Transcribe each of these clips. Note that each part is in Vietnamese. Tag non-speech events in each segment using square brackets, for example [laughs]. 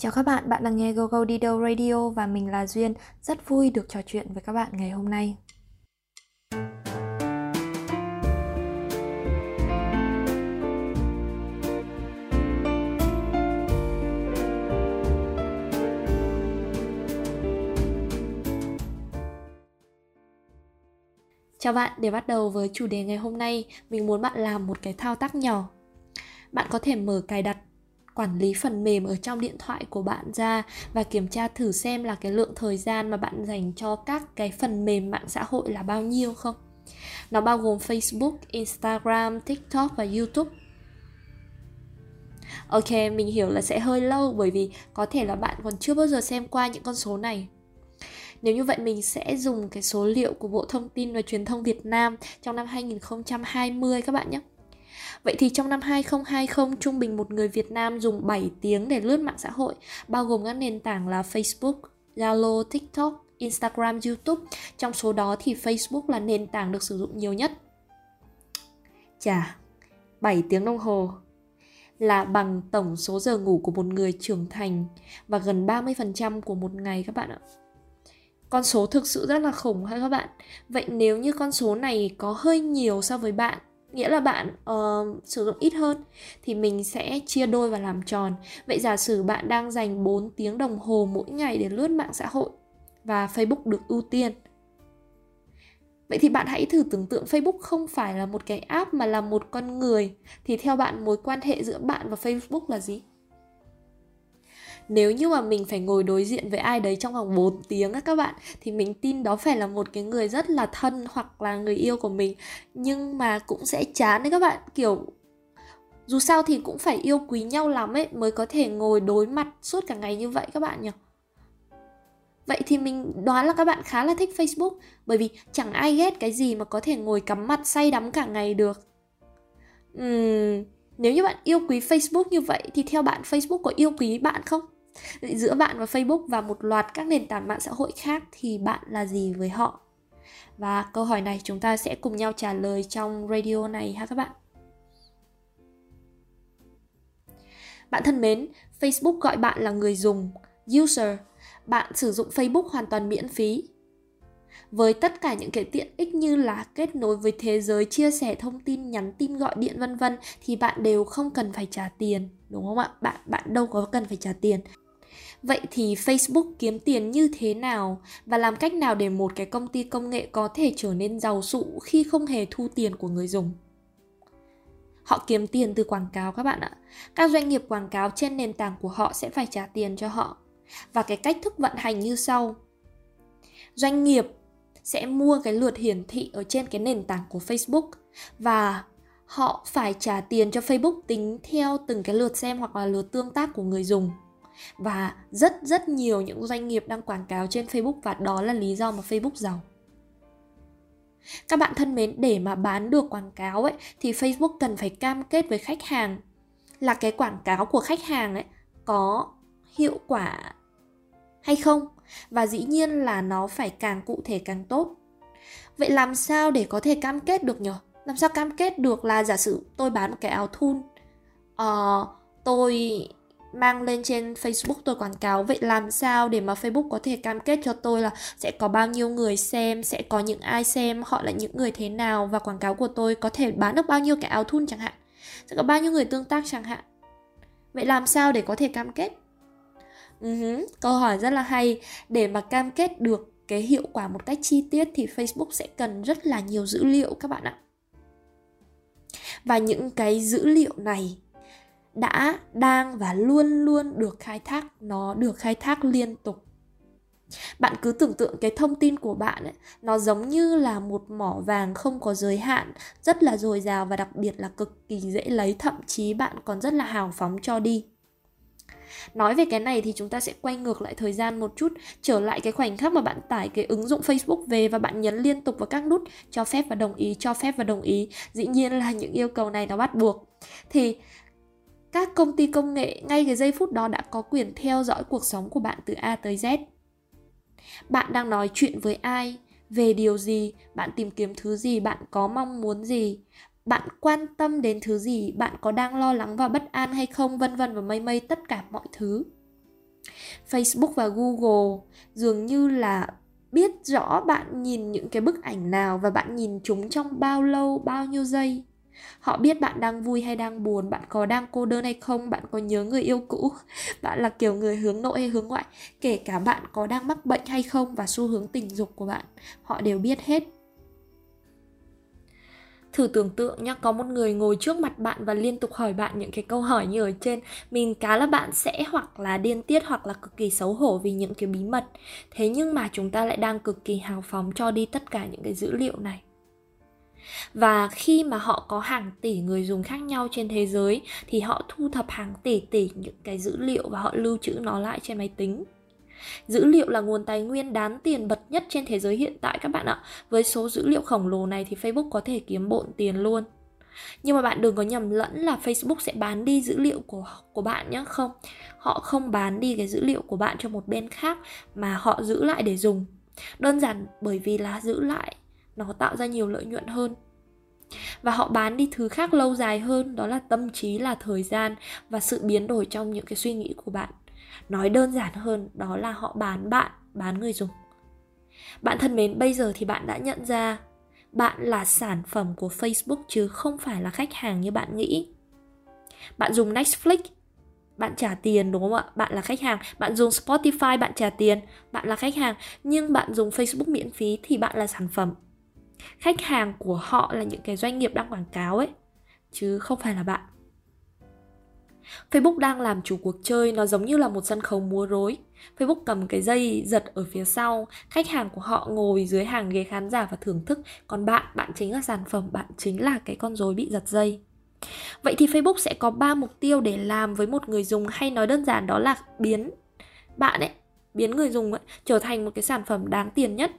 Chào các bạn, bạn đang nghe Go Go Đi Đâu Radio và mình là Duyên. Rất vui được trò chuyện với các bạn ngày hôm nay. Chào bạn, để bắt đầu với chủ đề ngày hôm nay, mình muốn bạn làm một cái thao tác nhỏ. Bạn có thể mở cài đặt quản lý phần mềm ở trong điện thoại của bạn ra và kiểm tra thử xem là cái lượng thời gian mà bạn dành cho các cái phần mềm mạng xã hội là bao nhiêu không. Nó bao gồm Facebook, Instagram, TikTok và YouTube. Ok, mình hiểu là sẽ hơi lâu bởi vì có thể là bạn còn chưa bao giờ xem qua những con số này. Nếu như vậy mình sẽ dùng cái số liệu của Bộ Thông tin và Truyền thông Việt Nam trong năm 2020 các bạn nhé. Vậy thì trong năm 2020, trung bình một người Việt Nam dùng 7 tiếng để lướt mạng xã hội, bao gồm các nền tảng là Facebook, Zalo, TikTok, Instagram, YouTube. Trong số đó thì Facebook là nền tảng được sử dụng nhiều nhất. Chà, 7 tiếng đồng hồ là bằng tổng số giờ ngủ của một người trưởng thành và gần 30% của một ngày các bạn ạ. Con số thực sự rất là khủng hay các bạn? Vậy nếu như con số này có hơi nhiều so với bạn nghĩa là bạn uh, sử dụng ít hơn thì mình sẽ chia đôi và làm tròn. Vậy giả sử bạn đang dành 4 tiếng đồng hồ mỗi ngày để lướt mạng xã hội và Facebook được ưu tiên. Vậy thì bạn hãy thử tưởng tượng Facebook không phải là một cái app mà là một con người thì theo bạn mối quan hệ giữa bạn và Facebook là gì? Nếu như mà mình phải ngồi đối diện với ai đấy trong vòng 4 tiếng á các bạn thì mình tin đó phải là một cái người rất là thân hoặc là người yêu của mình. Nhưng mà cũng sẽ chán đấy các bạn kiểu dù sao thì cũng phải yêu quý nhau lắm ấy mới có thể ngồi đối mặt suốt cả ngày như vậy các bạn nhỉ? Vậy thì mình đoán là các bạn khá là thích Facebook Bởi vì chẳng ai ghét cái gì mà có thể ngồi cắm mặt say đắm cả ngày được. Uhm, Nếu như bạn yêu quý Facebook như vậy Thì theo bạn Facebook có yêu quý bạn không? Giữa bạn và Facebook và một loạt các nền tảng mạng xã hội khác thì bạn là gì với họ? Và câu hỏi này chúng ta sẽ cùng nhau trả lời trong radio này ha các bạn. Bạn thân mến, Facebook gọi bạn là người dùng, user. Bạn sử dụng Facebook hoàn toàn miễn phí. Với tất cả những cái tiện ích như là kết nối với thế giới, chia sẻ thông tin, nhắn tin, gọi điện vân vân thì bạn đều không cần phải trả tiền, đúng không ạ? Bạn bạn đâu có cần phải trả tiền. Vậy thì Facebook kiếm tiền như thế nào và làm cách nào để một cái công ty công nghệ có thể trở nên giàu sụ khi không hề thu tiền của người dùng? Họ kiếm tiền từ quảng cáo các bạn ạ. Các doanh nghiệp quảng cáo trên nền tảng của họ sẽ phải trả tiền cho họ. Và cái cách thức vận hành như sau. Doanh nghiệp sẽ mua cái lượt hiển thị ở trên cái nền tảng của Facebook. Và họ phải trả tiền cho Facebook tính theo từng cái lượt xem hoặc là lượt tương tác của người dùng. Và rất rất nhiều những doanh nghiệp đang quảng cáo trên Facebook và đó là lý do mà Facebook giàu. Các bạn thân mến, để mà bán được quảng cáo ấy, thì Facebook cần phải cam kết với khách hàng. Là cái quảng cáo của khách hàng ấy, có hiệu quả hay không? Và dĩ nhiên là nó phải càng cụ thể càng tốt. Vậy làm sao để có thể cam kết được nhỉ làm sao cam kết được là giả sử tôi bán một cái áo thun uh, tôi mang lên trên Facebook tôi quảng cáo vậy làm sao để mà Facebook có thể cam kết cho tôi là sẽ có bao nhiêu người xem sẽ có những ai xem họ là những người thế nào và quảng cáo của tôi có thể bán được bao nhiêu cái áo thun chẳng hạn sẽ có bao nhiêu người tương tác chẳng hạn? Vậy làm sao để có thể cam kết? Uh-huh, câu hỏi rất là hay. Để mà cam kết được cái hiệu quả một cách chi tiết thì Facebook sẽ cần rất là nhiều dữ liệu các bạn ạ. Và những cái dữ liệu này đã đang và luôn luôn được khai thác nó được khai thác liên tục. Bạn cứ tưởng tượng cái thông tin của bạn ấy, nó giống như là một mỏ vàng không có giới hạn rất là dồi dào và đặc biệt là cực kỳ dễ lấy thậm chí bạn còn rất là hào phóng cho đi. Nói về cái này thì chúng ta sẽ quay ngược lại thời gian một chút, trở lại cái khoảnh khắc mà bạn tải cái ứng dụng Facebook về và bạn nhấn liên tục vào các nút cho phép và đồng ý, cho phép và đồng ý. Dĩ nhiên là những yêu cầu này nó bắt buộc. Thì các công ty công nghệ ngay cái giây phút đó đã có quyền theo dõi cuộc sống của bạn từ A tới Z. Bạn đang nói chuyện với ai, về điều gì, bạn tìm kiếm thứ gì, bạn có mong muốn gì, bạn quan tâm đến thứ gì, bạn có đang lo lắng và bất an hay không, vân vân và mây mây tất cả mọi thứ. Facebook và Google dường như là biết rõ bạn nhìn những cái bức ảnh nào và bạn nhìn chúng trong bao lâu, bao nhiêu giây. Họ biết bạn đang vui hay đang buồn, bạn có đang cô đơn hay không, bạn có nhớ người yêu cũ, [laughs] bạn là kiểu người hướng nội hay hướng ngoại, kể cả bạn có đang mắc bệnh hay không và xu hướng tình dục của bạn, họ đều biết hết. Thử tưởng tượng nhá, có một người ngồi trước mặt bạn và liên tục hỏi bạn những cái câu hỏi như ở trên. Mình cá là bạn sẽ hoặc là điên tiết hoặc là cực kỳ xấu hổ vì những cái bí mật. Thế nhưng mà chúng ta lại đang cực kỳ hào phóng cho đi tất cả những cái dữ liệu này. Và khi mà họ có hàng tỷ người dùng khác nhau trên thế giới thì họ thu thập hàng tỷ tỷ những cái dữ liệu và họ lưu trữ nó lại trên máy tính. Dữ liệu là nguồn tài nguyên đáng tiền bật nhất trên thế giới hiện tại các bạn ạ. Với số dữ liệu khổng lồ này thì Facebook có thể kiếm bộn tiền luôn. Nhưng mà bạn đừng có nhầm lẫn là Facebook sẽ bán đi dữ liệu của của bạn nhé, không. Họ không bán đi cái dữ liệu của bạn cho một bên khác mà họ giữ lại để dùng. Đơn giản bởi vì là giữ lại nó tạo ra nhiều lợi nhuận hơn và họ bán đi thứ khác lâu dài hơn đó là tâm trí là thời gian và sự biến đổi trong những cái suy nghĩ của bạn nói đơn giản hơn, đó là họ bán bạn, bán người dùng. Bạn thân mến, bây giờ thì bạn đã nhận ra bạn là sản phẩm của facebook chứ không phải là khách hàng như bạn nghĩ. Bạn dùng netflix, bạn trả tiền, đúng không ạ? Bạn là khách hàng. Bạn dùng spotify, bạn trả tiền, bạn là khách hàng. Nhưng bạn dùng facebook miễn phí thì bạn là sản phẩm. Khách hàng của họ là những cái doanh nghiệp đang quảng cáo ấy, chứ không phải là bạn. Facebook đang làm chủ cuộc chơi nó giống như là một sân khấu múa rối. Facebook cầm cái dây giật ở phía sau, khách hàng của họ ngồi dưới hàng ghế khán giả và thưởng thức, còn bạn, bạn chính là sản phẩm, bạn chính là cái con rối bị giật dây. Vậy thì Facebook sẽ có 3 mục tiêu để làm với một người dùng hay nói đơn giản đó là biến bạn ấy, biến người dùng ấy, trở thành một cái sản phẩm đáng tiền nhất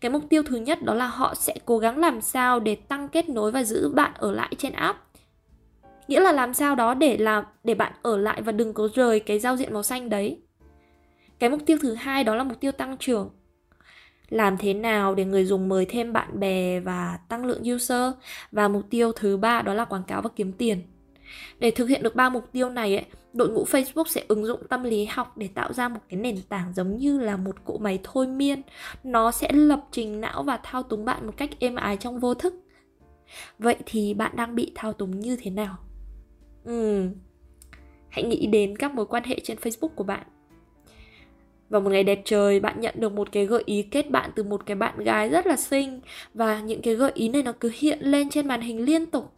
cái mục tiêu thứ nhất đó là họ sẽ cố gắng làm sao để tăng kết nối và giữ bạn ở lại trên app nghĩa là làm sao đó để làm để bạn ở lại và đừng có rời cái giao diện màu xanh đấy cái mục tiêu thứ hai đó là mục tiêu tăng trưởng làm thế nào để người dùng mời thêm bạn bè và tăng lượng user và mục tiêu thứ ba đó là quảng cáo và kiếm tiền để thực hiện được ba mục tiêu này ấy, đội ngũ Facebook sẽ ứng dụng tâm lý học để tạo ra một cái nền tảng giống như là một cỗ máy thôi miên. Nó sẽ lập trình não và thao túng bạn một cách êm ái trong vô thức. Vậy thì bạn đang bị thao túng như thế nào? Ừ. Hãy nghĩ đến các mối quan hệ trên Facebook của bạn. Vào một ngày đẹp trời, bạn nhận được một cái gợi ý kết bạn từ một cái bạn gái rất là xinh và những cái gợi ý này nó cứ hiện lên trên màn hình liên tục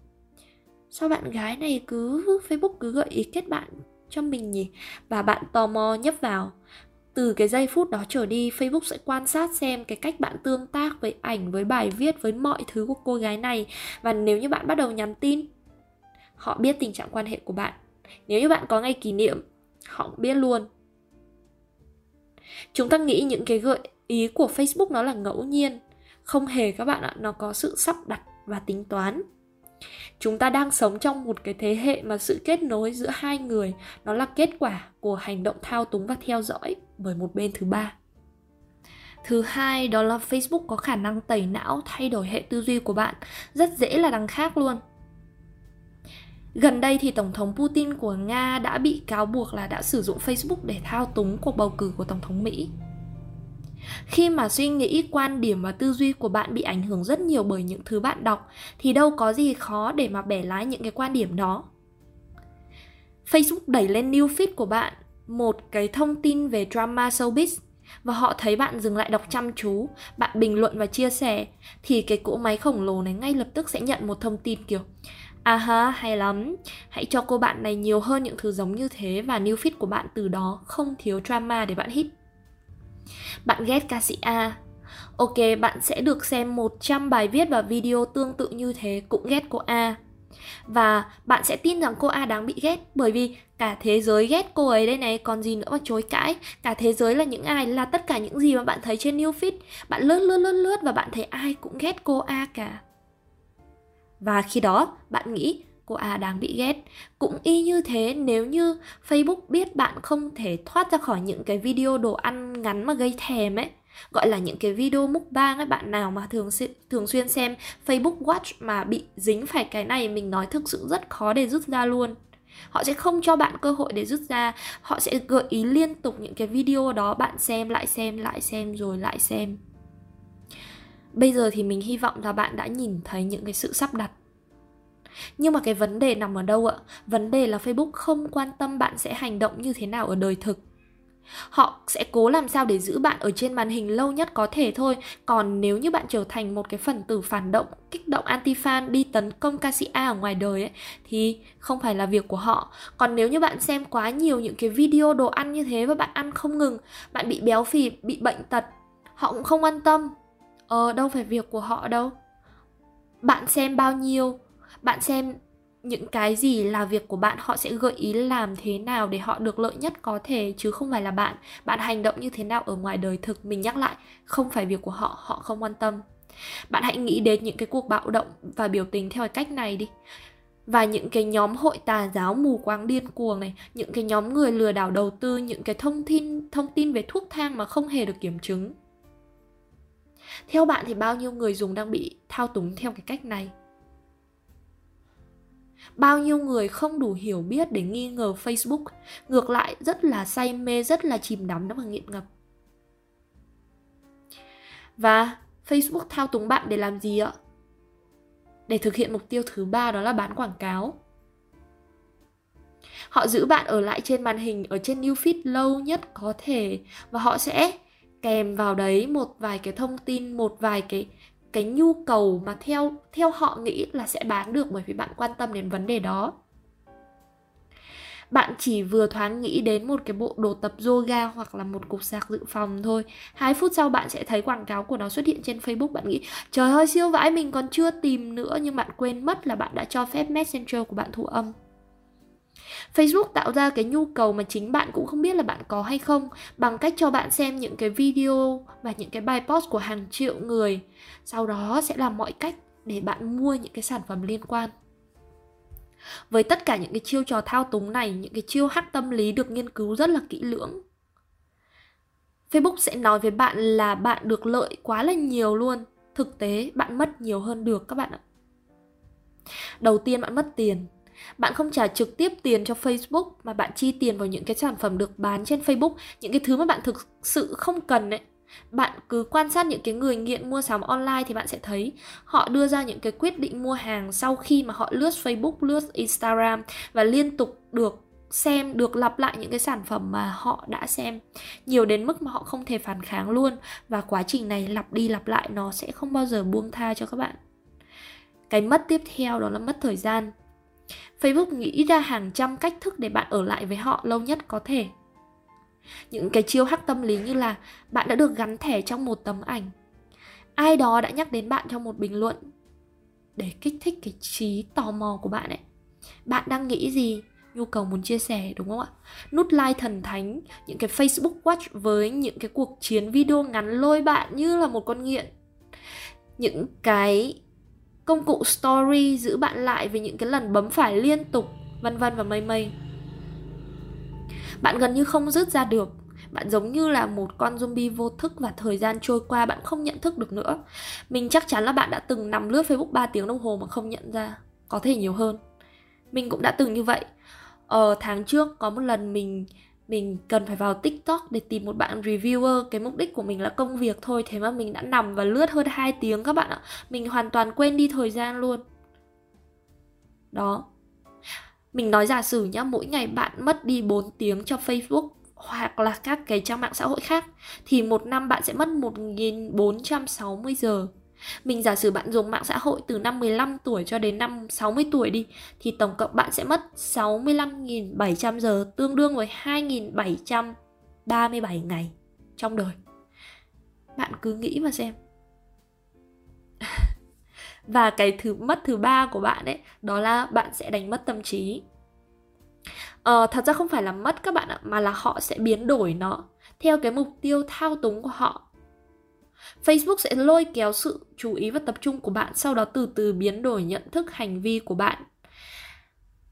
sao bạn gái này cứ Facebook cứ gợi ý kết bạn cho mình nhỉ và bạn tò mò nhấp vào từ cái giây phút đó trở đi Facebook sẽ quan sát xem cái cách bạn tương tác với ảnh với bài viết với mọi thứ của cô gái này và nếu như bạn bắt đầu nhắn tin họ biết tình trạng quan hệ của bạn. Nếu như bạn có ngày kỷ niệm, họ biết luôn. Chúng ta nghĩ những cái gợi ý của Facebook nó là ngẫu nhiên. Không hề các bạn ạ, nó có sự sắp đặt và tính toán. Chúng ta đang sống trong một cái thế hệ mà sự kết nối giữa hai người, nó là kết quả của hành động thao túng và theo dõi bởi một bên thứ ba. Thứ hai, đó là Facebook có khả năng tẩy não thay đổi hệ tư duy của bạn. Rất dễ là đằng khác luôn. Gần đây thì Tổng thống Putin của Nga đã bị cáo buộc là đã sử dụng Facebook để thao túng cuộc bầu cử của Tổng thống Mỹ. Khi mà suy nghĩ quan điểm và tư duy của bạn bị ảnh hưởng rất nhiều bởi những thứ bạn đọc thì đâu có gì khó để mà bẻ lái những cái quan điểm đó. Facebook đẩy lên new feed của bạn một cái thông tin về drama showbiz và họ thấy bạn dừng lại đọc chăm chú, bạn bình luận và chia sẻ thì cái cỗ máy khổng lồ này ngay lập tức sẽ nhận một thông tin kiểu À ha, hay lắm. Hãy cho cô bạn này nhiều hơn những thứ giống như thế và new fit của bạn từ đó không thiếu drama để bạn hit. Bạn ghét ca sĩ A. Ok, bạn sẽ được xem 100 bài viết và video tương tự như thế cũng ghét cô A. Và bạn sẽ tin rằng cô A đáng bị ghét bởi vì cả thế giới ghét cô ấy đây này còn gì nữa mà chối cãi cả thế giới là những ai là tất cả những gì mà bạn thấy trên new feed bạn lướt lướt lướt lướt và bạn thấy ai cũng ghét cô A cả và khi đó, bạn nghĩ cô A đang bị ghét. Cũng y như thế, nếu như Facebook biết bạn không thể thoát ra khỏi những cái video đồ ăn ngắn mà gây thèm ấy, gọi là những cái video mukbang ấy, bạn nào mà thường thường xuyên xem Facebook Watch mà bị dính phải cái này, mình nói thực sự rất khó để rút ra luôn. Họ sẽ không cho bạn cơ hội để rút ra. Họ sẽ gợi ý liên tục những cái video đó, bạn xem, lại xem lại xem, rồi lại xem bây giờ thì mình hy vọng là bạn đã nhìn thấy những cái sự sắp đặt. Nhưng mà cái vấn đề nằm ở đâu ạ? Vấn đề là facebook không quan tâm bạn sẽ hành động như thế nào ở đời thực. Họ sẽ cố làm sao để giữ bạn ở trên màn hình lâu nhất có thể thôi. Còn nếu như bạn trở thành một cái phần tử phản động, kích động anti fan đi tấn công ca sĩ a ở ngoài đời ấy, thì không phải là việc của họ. Còn nếu như bạn xem quá nhiều những cái video đồ ăn như thế và bạn ăn không ngừng, bạn bị béo phì, bị bệnh tật, họ cũng không quan tâm ờ đâu phải việc của họ đâu. Bạn xem bao nhiêu, bạn xem những cái gì là việc của bạn, họ sẽ gợi ý làm thế nào để họ được lợi nhất có thể, chứ không phải là bạn. Bạn hành động như thế nào ở ngoài đời thực, mình nhắc lại, không phải việc của họ họ không quan tâm. Bạn hãy nghĩ đến những cái cuộc bạo động và biểu tình theo cái cách này đi. Và những cái nhóm hội tà giáo mù quáng điên cuồng này, những cái nhóm người lừa đảo đầu tư, những cái thông tin thông tin về thuốc thang mà không hề được kiểm chứng theo bạn thì bao nhiêu người dùng đang bị thao túng theo cái cách này bao nhiêu người không đủ hiểu biết để nghi ngờ Facebook, ngược lại rất là say mê, rất là chìm đắm và nghiện ngập. Và Facebook thao túng bạn để làm gì ạ? Để thực hiện mục tiêu thứ ba đó là bán quảng cáo. Họ giữ bạn ở lại trên màn hình, ở trên new feed lâu nhất có thể và họ sẽ kèm vào đấy một vài cái thông tin, một vài cái cái nhu cầu mà theo theo họ nghĩ là sẽ bán được bởi vì bạn quan tâm đến vấn đề đó. Bạn chỉ vừa thoáng nghĩ đến một cái bộ đồ tập yoga hoặc là một cục sạc dự phòng thôi. Hai phút sau bạn sẽ thấy quảng cáo của nó xuất hiện trên facebook. Bạn nghĩ trời ơi siêu vãi mình còn chưa tìm nữa. Nhưng bạn quên mất là bạn đã cho phép messenger của bạn thu âm. Facebook tạo ra cái nhu cầu mà chính bạn cũng không biết là bạn có hay không bằng cách cho bạn xem những cái video và những cái bài post của hàng triệu người. Sau đó sẽ làm mọi cách để bạn mua những cái sản phẩm liên quan. Với tất cả những cái chiêu trò thao túng này, những cái chiêu hack tâm lý được nghiên cứu rất là kỹ lưỡng. Facebook sẽ nói với bạn là bạn được lợi quá là nhiều luôn. Thực tế bạn mất nhiều hơn được các bạn ạ. Đầu tiên bạn mất tiền, bạn không trả trực tiếp tiền cho Facebook mà bạn chi tiền vào những cái sản phẩm được bán trên Facebook, những cái thứ mà bạn thực sự không cần ấy. Bạn cứ quan sát những cái người nghiện mua sắm online thì bạn sẽ thấy họ đưa ra những cái quyết định mua hàng sau khi mà họ lướt Facebook, lướt Instagram và liên tục được xem được lặp lại những cái sản phẩm mà họ đã xem. Nhiều đến mức mà họ không thể phản kháng luôn và quá trình này lặp đi lặp lại nó sẽ không bao giờ buông tha cho các bạn. Cái mất tiếp theo đó là mất thời gian. Facebook nghĩ ra hàng trăm cách thức để bạn ở lại với họ lâu nhất có thể. Những cái chiêu hắc tâm lý như là bạn đã được gắn thẻ trong một tấm ảnh. Ai đó đã nhắc đến bạn trong một bình luận để kích thích cái trí tò mò của bạn ấy. Bạn đang nghĩ gì? Nhu cầu muốn chia sẻ đúng không ạ? Nút like thần thánh, những cái Facebook Watch với những cái cuộc chiến video ngắn lôi bạn như là một con nghiện. Những cái công cụ story giữ bạn lại về những cái lần bấm phải liên tục, vân vân và mây mây. Bạn gần như không rút ra được. Bạn giống như là một con zombie vô thức và thời gian trôi qua bạn không nhận thức được nữa. Mình chắc chắn là bạn đã từng nằm lướt facebook 3 tiếng đồng hồ mà không nhận ra. Có thể nhiều hơn. Mình cũng đã từng như vậy. Ờ tháng trước có một lần mình mình cần phải vào tiktok để tìm một bạn reviewer. Cái mục đích của mình là công việc thôi, thế mà mình đã nằm và lướt hơn 2 tiếng các bạn ạ. Mình hoàn toàn quên đi thời gian luôn. Đó. Mình nói giả sử nhá, mỗi ngày bạn mất đi 4 tiếng cho facebook hoặc là các cái trang mạng xã hội khác, thì một năm bạn sẽ mất 1460 giờ mình giả sử bạn dùng mạng xã hội từ năm 15 tuổi cho đến năm 60 tuổi đi thì tổng cộng bạn sẽ mất 65.700 giờ tương đương với 2.737 ngày trong đời. Bạn cứ nghĩ mà xem. [laughs] Và cái thứ mất thứ ba của bạn ấy đó là bạn sẽ đánh mất tâm trí. Ờ, thật ra không phải là mất các bạn ạ mà là họ sẽ biến đổi nó theo cái mục tiêu thao túng của họ Facebook sẽ lôi kéo sự chú ý và tập trung của bạn, sau đó từ từ biến đổi nhận thức hành vi của bạn.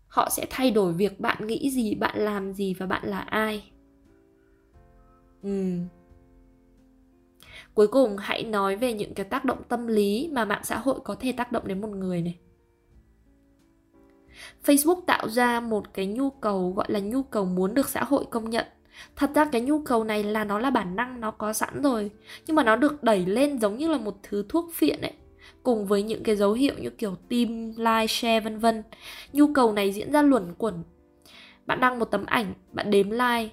Họ sẽ thay đổi việc bạn nghĩ gì, bạn làm gì và bạn là ai. Ừ. Cuối cùng hãy nói về những cái tác động tâm lý mà mạng xã hội có thể tác động đến một người này. Facebook tạo ra một cái nhu cầu gọi là nhu cầu muốn được xã hội công nhận thật ra cái nhu cầu này là nó là bản năng nó có sẵn rồi nhưng mà nó được đẩy lên giống như là một thứ thuốc phiện ấy cùng với những cái dấu hiệu như kiểu tim, like, share vân vân. Nhu cầu này diễn ra luẩn quẩn. Bạn đăng một tấm ảnh, bạn đếm like.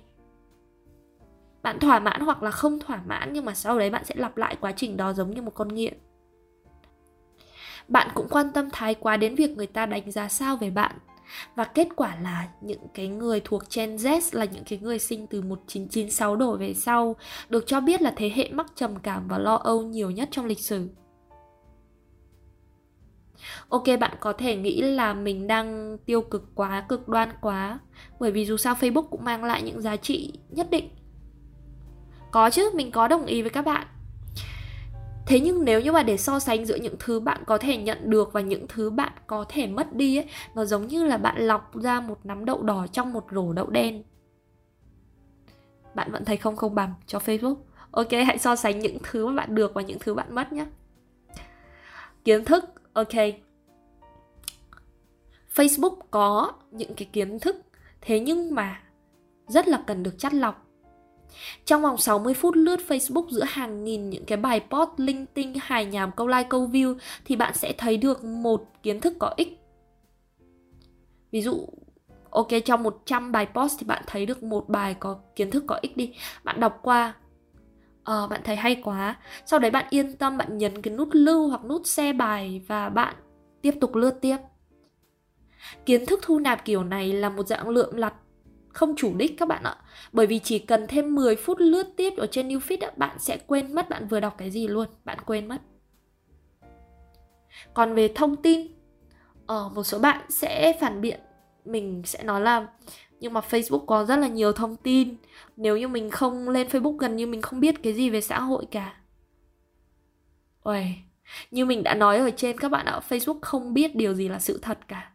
Bạn thỏa mãn hoặc là không thỏa mãn nhưng mà sau đấy bạn sẽ lặp lại quá trình đó giống như một con nghiện. Bạn cũng quan tâm thái quá đến việc người ta đánh giá sao về bạn và kết quả là những cái người thuộc Gen Z là những cái người sinh từ 1996 đổ về sau được cho biết là thế hệ mắc trầm cảm và lo âu nhiều nhất trong lịch sử. Ok bạn có thể nghĩ là mình đang tiêu cực quá, cực đoan quá Bởi vì dù sao Facebook cũng mang lại những giá trị nhất định Có chứ, mình có đồng ý với các bạn Thế nhưng nếu như mà để so sánh giữa những thứ bạn có thể nhận được và những thứ bạn có thể mất đi ấy, nó giống như là bạn lọc ra một nắm đậu đỏ trong một rổ đậu đen. Bạn vẫn thấy không không bằng cho Facebook. Ok, hãy so sánh những thứ mà bạn được và những thứ bạn mất nhé. Kiến thức, ok. Facebook có những cái kiến thức, thế nhưng mà rất là cần được chắt lọc trong vòng 60 phút lướt Facebook giữa hàng nghìn những cái bài post linh tinh, hài nhảm, câu like, câu view thì bạn sẽ thấy được một kiến thức có ích. Ví dụ ok trong 100 bài post thì bạn thấy được một bài có kiến thức có ích đi. Bạn đọc qua Ờ, bạn thấy hay quá Sau đấy bạn yên tâm bạn nhấn cái nút lưu hoặc nút xe bài Và bạn tiếp tục lướt tiếp Kiến thức thu nạp kiểu này là một dạng lượm lặt không chủ đích các bạn ạ. Bởi vì chỉ cần thêm 10 phút lướt tiếp ở trên newsfeed bạn sẽ quên mất bạn vừa đọc cái gì luôn, bạn quên mất. Còn về thông tin, ở một số bạn sẽ phản biện mình sẽ nói là nhưng mà Facebook có rất là nhiều thông tin nếu như mình không lên Facebook gần như mình không biết cái gì về xã hội cả Uầy, như mình đã nói ở trên các bạn ạ Facebook không biết điều gì là sự thật cả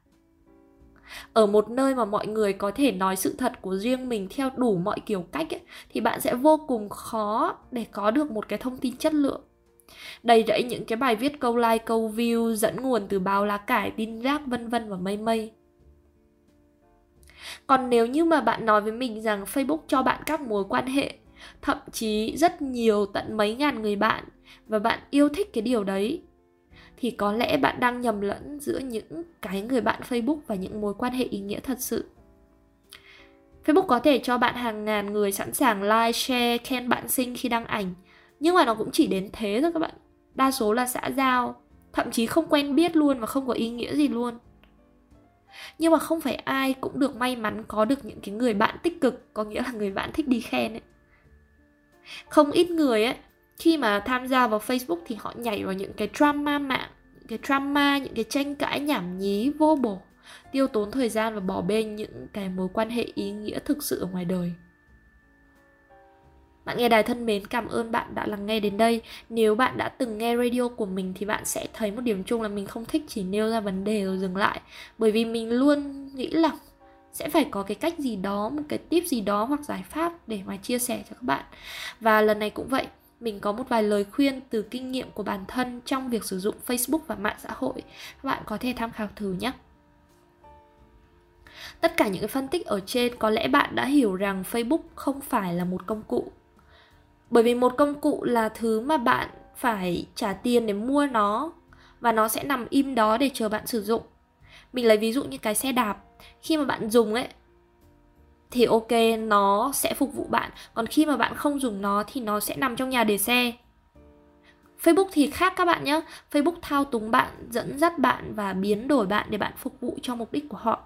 ở một nơi mà mọi người có thể nói sự thật của riêng mình theo đủ mọi kiểu cách ấy, thì bạn sẽ vô cùng khó để có được một cái thông tin chất lượng. Đầy rẫy những cái bài viết câu like câu view dẫn nguồn từ báo lá cải tin rác vân vân và mây mây. Còn nếu như mà bạn nói với mình rằng facebook cho bạn các mối quan hệ thậm chí rất nhiều tận mấy ngàn người bạn và bạn yêu thích cái điều đấy thì có lẽ bạn đang nhầm lẫn giữa những cái người bạn Facebook và những mối quan hệ ý nghĩa thật sự. Facebook có thể cho bạn hàng ngàn người sẵn sàng like, share, khen bạn xinh khi đăng ảnh. Nhưng mà nó cũng chỉ đến thế thôi các bạn. Đa số là xã giao, thậm chí không quen biết luôn và không có ý nghĩa gì luôn. Nhưng mà không phải ai cũng được may mắn có được những cái người bạn tích cực, có nghĩa là người bạn thích đi khen ấy. Không ít người ấy khi mà tham gia vào Facebook thì họ nhảy vào những cái drama mạng những cái drama những cái tranh cãi nhảm nhí vô bổ tiêu tốn thời gian và bỏ bê những cái mối quan hệ ý nghĩa thực sự ở ngoài đời bạn nghe đài thân mến, cảm ơn bạn đã lắng nghe đến đây. Nếu bạn đã từng nghe radio của mình thì bạn sẽ thấy một điểm chung là mình không thích chỉ nêu ra vấn đề rồi dừng lại. Bởi vì mình luôn nghĩ là sẽ phải có cái cách gì đó, một cái tip gì đó hoặc giải pháp để mà chia sẻ cho các bạn. Và lần này cũng vậy, mình có một vài lời khuyên từ kinh nghiệm của bản thân trong việc sử dụng Facebook và mạng xã hội. Các bạn có thể tham khảo thử nhé. Tất cả những cái phân tích ở trên có lẽ bạn đã hiểu rằng Facebook không phải là một công cụ. Bởi vì một công cụ là thứ mà bạn phải trả tiền để mua nó và nó sẽ nằm im đó để chờ bạn sử dụng. Mình lấy ví dụ như cái xe đạp, khi mà bạn dùng ấy thì ok, nó sẽ phục vụ bạn còn khi mà bạn không dùng nó thì nó sẽ nằm trong nhà để xe Facebook thì khác các bạn nhé Facebook thao túng bạn, dẫn dắt bạn và biến đổi bạn để bạn phục vụ cho mục đích của họ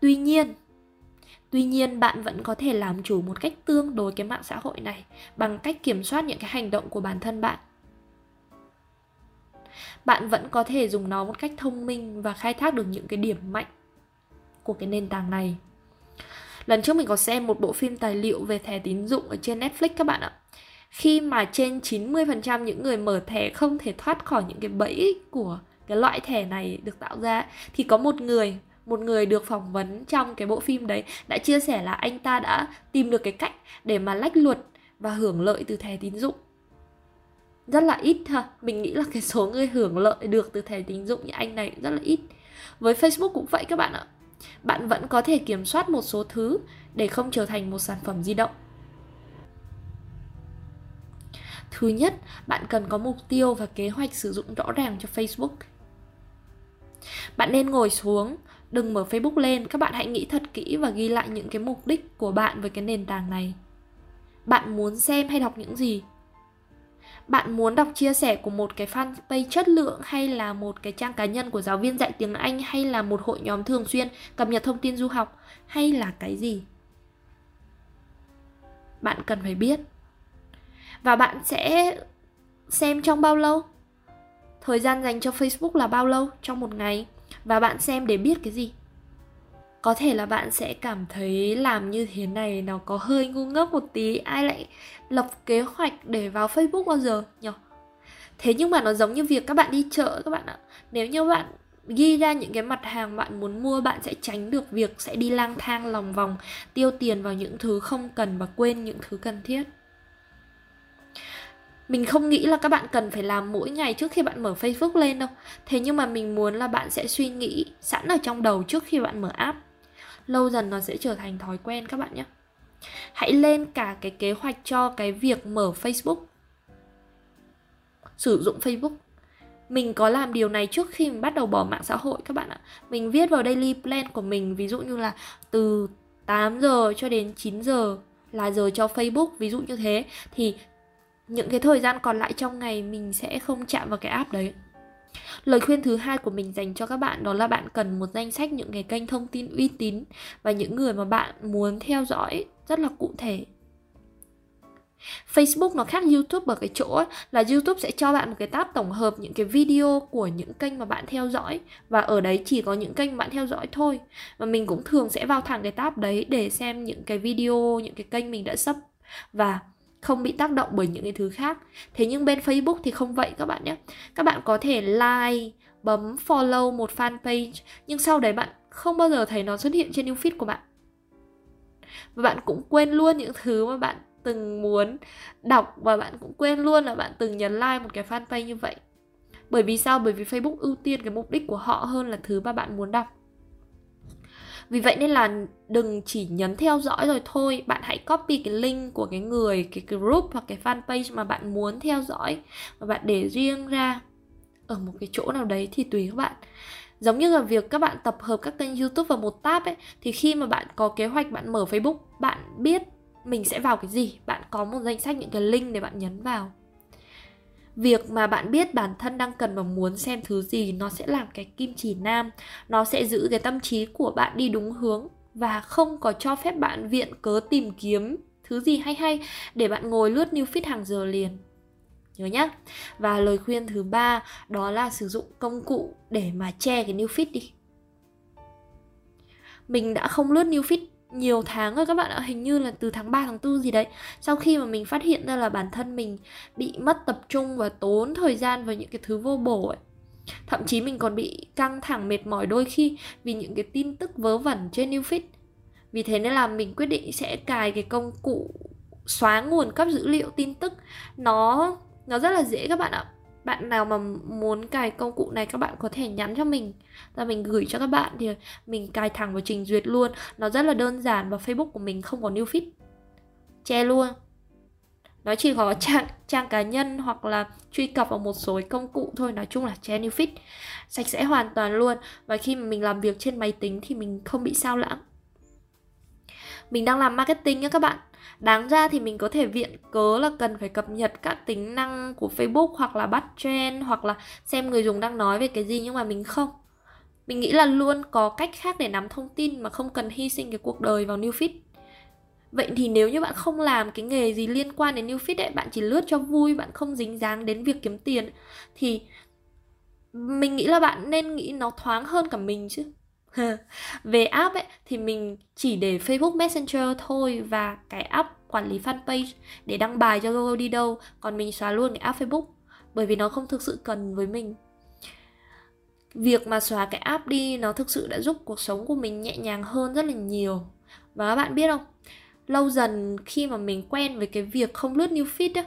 tuy nhiên Tuy nhiên bạn vẫn có thể làm chủ một cách tương đối cái mạng xã hội này bằng cách kiểm soát những cái hành động của bản thân bạn. Bạn vẫn có thể dùng nó một cách thông minh và khai thác được những cái điểm mạnh của cái nền tảng này. Lần trước mình có xem một bộ phim tài liệu về thẻ tín dụng ở trên Netflix các bạn ạ. Khi mà trên 90% những người mở thẻ không thể thoát khỏi những cái bẫy của cái loại thẻ này được tạo ra thì có một người một người được phỏng vấn trong cái bộ phim đấy đã chia sẻ là anh ta đã tìm được cái cách để mà lách luật và hưởng lợi từ thẻ tín dụng. Rất là ít ha, mình nghĩ là cái số người hưởng lợi được từ thẻ tín dụng như anh này rất là ít. Với Facebook cũng vậy các bạn ạ bạn vẫn có thể kiểm soát một số thứ để không trở thành một sản phẩm di động. Thứ nhất, bạn cần có mục tiêu và kế hoạch sử dụng rõ ràng cho facebook. Bạn nên ngồi xuống, đừng mở facebook lên, các bạn hãy nghĩ thật kỹ và ghi lại những cái mục đích của bạn với cái nền tảng này. Bạn muốn xem hay đọc những gì? Bạn muốn đọc chia sẻ của một cái fanpage chất lượng hay là một cái trang cá nhân của giáo viên dạy tiếng Anh hay là một hội nhóm thường xuyên cập nhật thông tin du học hay là cái gì? Bạn cần phải biết. Và bạn sẽ xem trong bao lâu? Thời gian dành cho Facebook là bao lâu trong một ngày? Và bạn xem để biết cái gì? Có thể là bạn sẽ cảm thấy làm như thế này nó có hơi ngu ngốc một tí, ai lại lập kế hoạch để vào facebook bao giờ nhỉ? Thế nhưng mà nó giống như việc các bạn đi chợ các bạn ạ. Nếu như bạn ghi ra những cái mặt hàng bạn muốn mua, bạn sẽ tránh được việc sẽ đi lang thang lòng vòng, tiêu tiền vào những thứ không cần và quên những thứ cần thiết. Mình không nghĩ là các bạn cần phải làm mỗi ngày trước khi bạn mở Facebook lên đâu. Thế nhưng mà mình muốn là bạn sẽ suy nghĩ sẵn ở trong đầu trước khi bạn mở app lâu dần nó sẽ trở thành thói quen các bạn nhé. Hãy lên cả cái kế hoạch cho cái việc mở facebook. Sử dụng facebook. Mình có làm điều này trước khi mình bắt đầu bỏ mạng xã hội các bạn ạ. Mình viết vào daily plan của mình, ví dụ như là từ 8 giờ cho đến 9 giờ là giờ cho Facebook, ví dụ như thế. Thì những cái thời gian còn lại trong ngày mình sẽ không chạm vào cái app đấy. Lời khuyên thứ hai của mình dành cho các bạn đó là bạn cần một danh sách những cái kênh thông tin uy tín và những người mà bạn muốn theo dõi rất là cụ thể. Facebook nó khác YouTube ở cái chỗ ấy, là YouTube sẽ cho bạn một cái tab tổng hợp những cái video của những kênh mà bạn theo dõi và ở đấy chỉ có những kênh bạn theo dõi thôi. Và mình cũng thường sẽ vào thẳng cái tab đấy để xem những cái video, những cái kênh mình đã sub và không bị tác động bởi những cái thứ khác. Thế nhưng bên facebook thì không vậy các bạn nhé. Các bạn có thể like, bấm follow một fanpage, nhưng sau đấy bạn không bao giờ thấy nó xuất hiện trên newfeed của bạn. Và bạn cũng quên luôn những thứ mà bạn từng muốn đọc và bạn cũng quên luôn là bạn từng nhấn like một cái fanpage như vậy. Bởi vì sao? Bởi vì facebook ưu tiên cái mục đích của họ hơn là thứ mà bạn muốn đọc vì vậy nên là đừng chỉ nhấn theo dõi rồi thôi. Bạn hãy copy cái link của cái người, cái group hoặc cái fanpage mà bạn muốn theo dõi và bạn để riêng ra ở một cái chỗ nào đấy thì tùy các bạn. Giống như là việc các bạn tập hợp các kênh youtube vào một tab ấy, thì khi mà bạn có kế hoạch, bạn mở facebook, bạn biết mình sẽ vào cái gì. Bạn có một danh sách những cái link để bạn nhấn vào việc mà bạn biết bản thân đang cần và muốn xem thứ gì, nó sẽ làm cái kim chỉ nam. Nó sẽ giữ cái tâm trí của bạn đi đúng hướng và không có cho phép bạn viện cớ tìm kiếm thứ gì hay hay để bạn ngồi lướt new feed hàng giờ liền. Nhớ nhá. Và lời khuyên thứ ba, đó là sử dụng công cụ để mà che cái new feed đi. Mình đã không lướt new feed nhiều tháng rồi các bạn ạ, hình như là từ tháng 3 tháng 4 gì đấy. Sau khi mà mình phát hiện ra là bản thân mình bị mất tập trung và tốn thời gian vào những cái thứ vô bổ ấy. Thậm chí mình còn bị căng thẳng mệt mỏi đôi khi vì những cái tin tức vớ vẩn trên Newfit vì thế nên là mình quyết định sẽ cài cái công cụ xóa nguồn cấp dữ liệu tin tức. Nó nó rất là dễ các bạn ạ bạn nào mà muốn cài công cụ này các bạn có thể nhắn cho mình. Và mình gửi cho các bạn thì mình cài thẳng vào trình duyệt luôn. Nó rất là đơn giản và facebook của mình không có new feed. Che luôn. Nó chỉ có [laughs] trang trang cá nhân hoặc là truy cập vào một số công cụ thôi. Nói chung là che new feed. Sạch sẽ hoàn toàn luôn. Và khi mà mình làm việc trên máy tính thì mình không bị sao lãng. Mình đang làm marketing nhé các bạn đáng ra thì mình có thể viện cớ là cần phải cập nhật các tính năng của Facebook hoặc là bắt trend hoặc là xem người dùng đang nói về cái gì nhưng mà mình không mình nghĩ là luôn có cách khác để nắm thông tin mà không cần hy sinh cái cuộc đời vào new feed Vậy thì nếu như bạn không làm cái nghề gì liên quan đến new feed ấy, bạn chỉ lướt cho vui, bạn không dính dáng đến việc kiếm tiền thì mình nghĩ là bạn nên nghĩ nó thoáng hơn cả mình chứ. [laughs] Về app ấy thì mình chỉ để Facebook Messenger thôi và cái app quản lý fanpage để đăng bài cho Google đi đâu, còn mình xóa luôn cái app Facebook bởi vì nó không thực sự cần với mình. Việc mà xóa cái app đi nó thực sự đã giúp cuộc sống của mình nhẹ nhàng hơn rất là nhiều. Và các bạn biết không? Lâu dần khi mà mình quen với cái việc không lướt new feed á,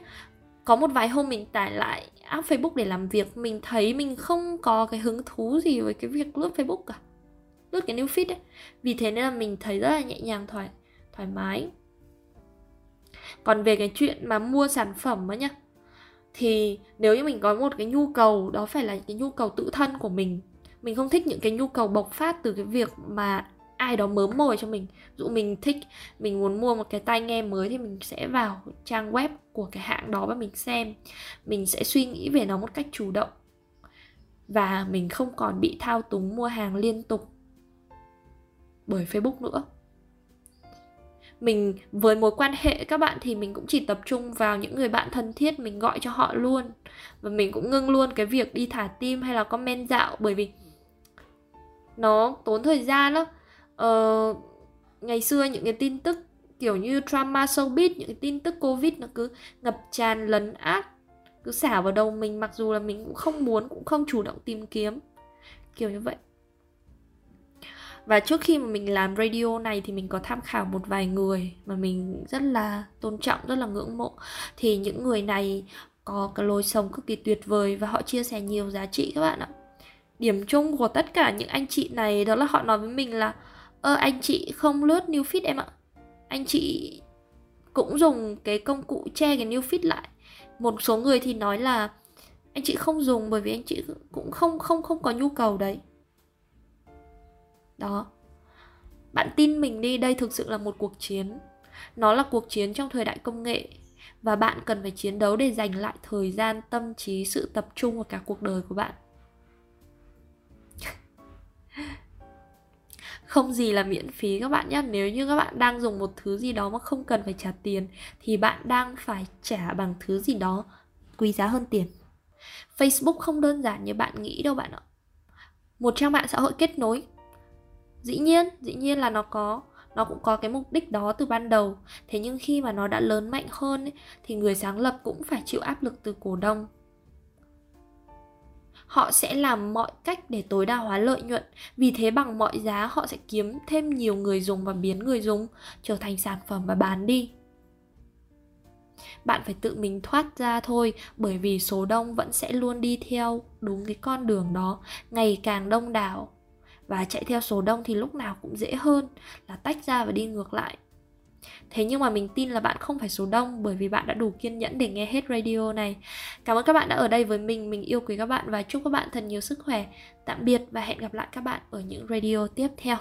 có một vài hôm mình tải lại app Facebook để làm việc mình thấy mình không có cái hứng thú gì với cái việc lướt Facebook cả lướt cái new feed ấy. Vì thế nên là mình thấy rất là nhẹ nhàng, thoải thoải mái. Còn về cái chuyện mà mua sản phẩm á nhá, thì nếu như mình có một cái nhu cầu, đó phải là cái nhu cầu tự thân của mình. Mình không thích những cái nhu cầu bộc phát từ cái việc mà ai đó mớm mồi cho mình. Dụ mình thích, mình muốn mua một cái tai nghe mới thì mình sẽ vào trang web của cái hãng đó và mình xem. Mình sẽ suy nghĩ về nó một cách chủ động. Và mình không còn bị thao túng mua hàng liên tục bởi facebook nữa. Mình với mối quan hệ các bạn thì mình cũng chỉ tập trung vào những người bạn thân thiết mình gọi cho họ luôn. Và mình cũng ngưng luôn cái việc đi thả tim hay là comment dạo bởi vì nó tốn thời gian lắm. Ờ, ngày xưa những cái tin tức kiểu như drama showbiz những cái tin tức covid nó cứ ngập tràn lấn át cứ xả vào đầu mình. Mặc dù là mình cũng không muốn cũng không chủ động tìm kiếm. Kiểu như vậy và trước khi mà mình làm radio này thì mình có tham khảo một vài người mà mình rất là tôn trọng, rất là ngưỡng mộ. Thì những người này có cái lối sống cực kỳ tuyệt vời và họ chia sẻ nhiều giá trị các bạn ạ. Điểm chung của tất cả những anh chị này đó là họ nói với mình là, ơ, anh chị không lướt new feed em ạ. Anh chị cũng dùng cái công cụ che cái new feed lại. Một số người thì nói là, anh chị không dùng bởi vì anh chị cũng không không không có nhu cầu đấy đó. Bạn tin mình đi, đây thực sự là một cuộc chiến. Nó là cuộc chiến trong thời đại công nghệ, và bạn cần phải chiến đấu để giành lại thời gian, tâm trí, sự tập trung và cả cuộc đời của bạn. [laughs] Không gì là miễn phí các bạn nhé. Nếu như các bạn đang dùng một thứ gì đó mà không cần phải trả tiền, thì bạn đang phải trả bằng thứ gì đó quý giá hơn tiền. Facebook không đơn giản như bạn nghĩ đâu bạn ạ. Một trang mạng xã hội kết nối dĩ nhiên dĩ nhiên là nó có. Nó cũng có cái mục đích đó từ ban đầu. Thế nhưng khi mà nó đã lớn mạnh hơn ấy, thì người sáng lập cũng phải chịu áp lực từ cổ đông. Họ sẽ làm mọi cách để tối đa hóa lợi nhuận. Vì thế bằng mọi giá họ sẽ kiếm thêm nhiều người dùng và biến người dùng trở thành sản phẩm và bán đi. Bạn phải tự mình thoát ra thôi bởi vì số đông vẫn sẽ luôn đi theo đúng cái con đường đó ngày càng đông đảo và chạy theo số đông thì lúc nào cũng dễ hơn là tách ra và đi ngược lại Thế nhưng mà mình tin là bạn không phải số đông bởi vì bạn đã đủ kiên nhẫn để nghe hết radio này. Cảm ơn các bạn đã ở đây với mình, mình yêu quý các bạn và chúc các bạn thật nhiều sức khỏe. Tạm biệt và hẹn gặp lại các bạn ở những radio tiếp theo.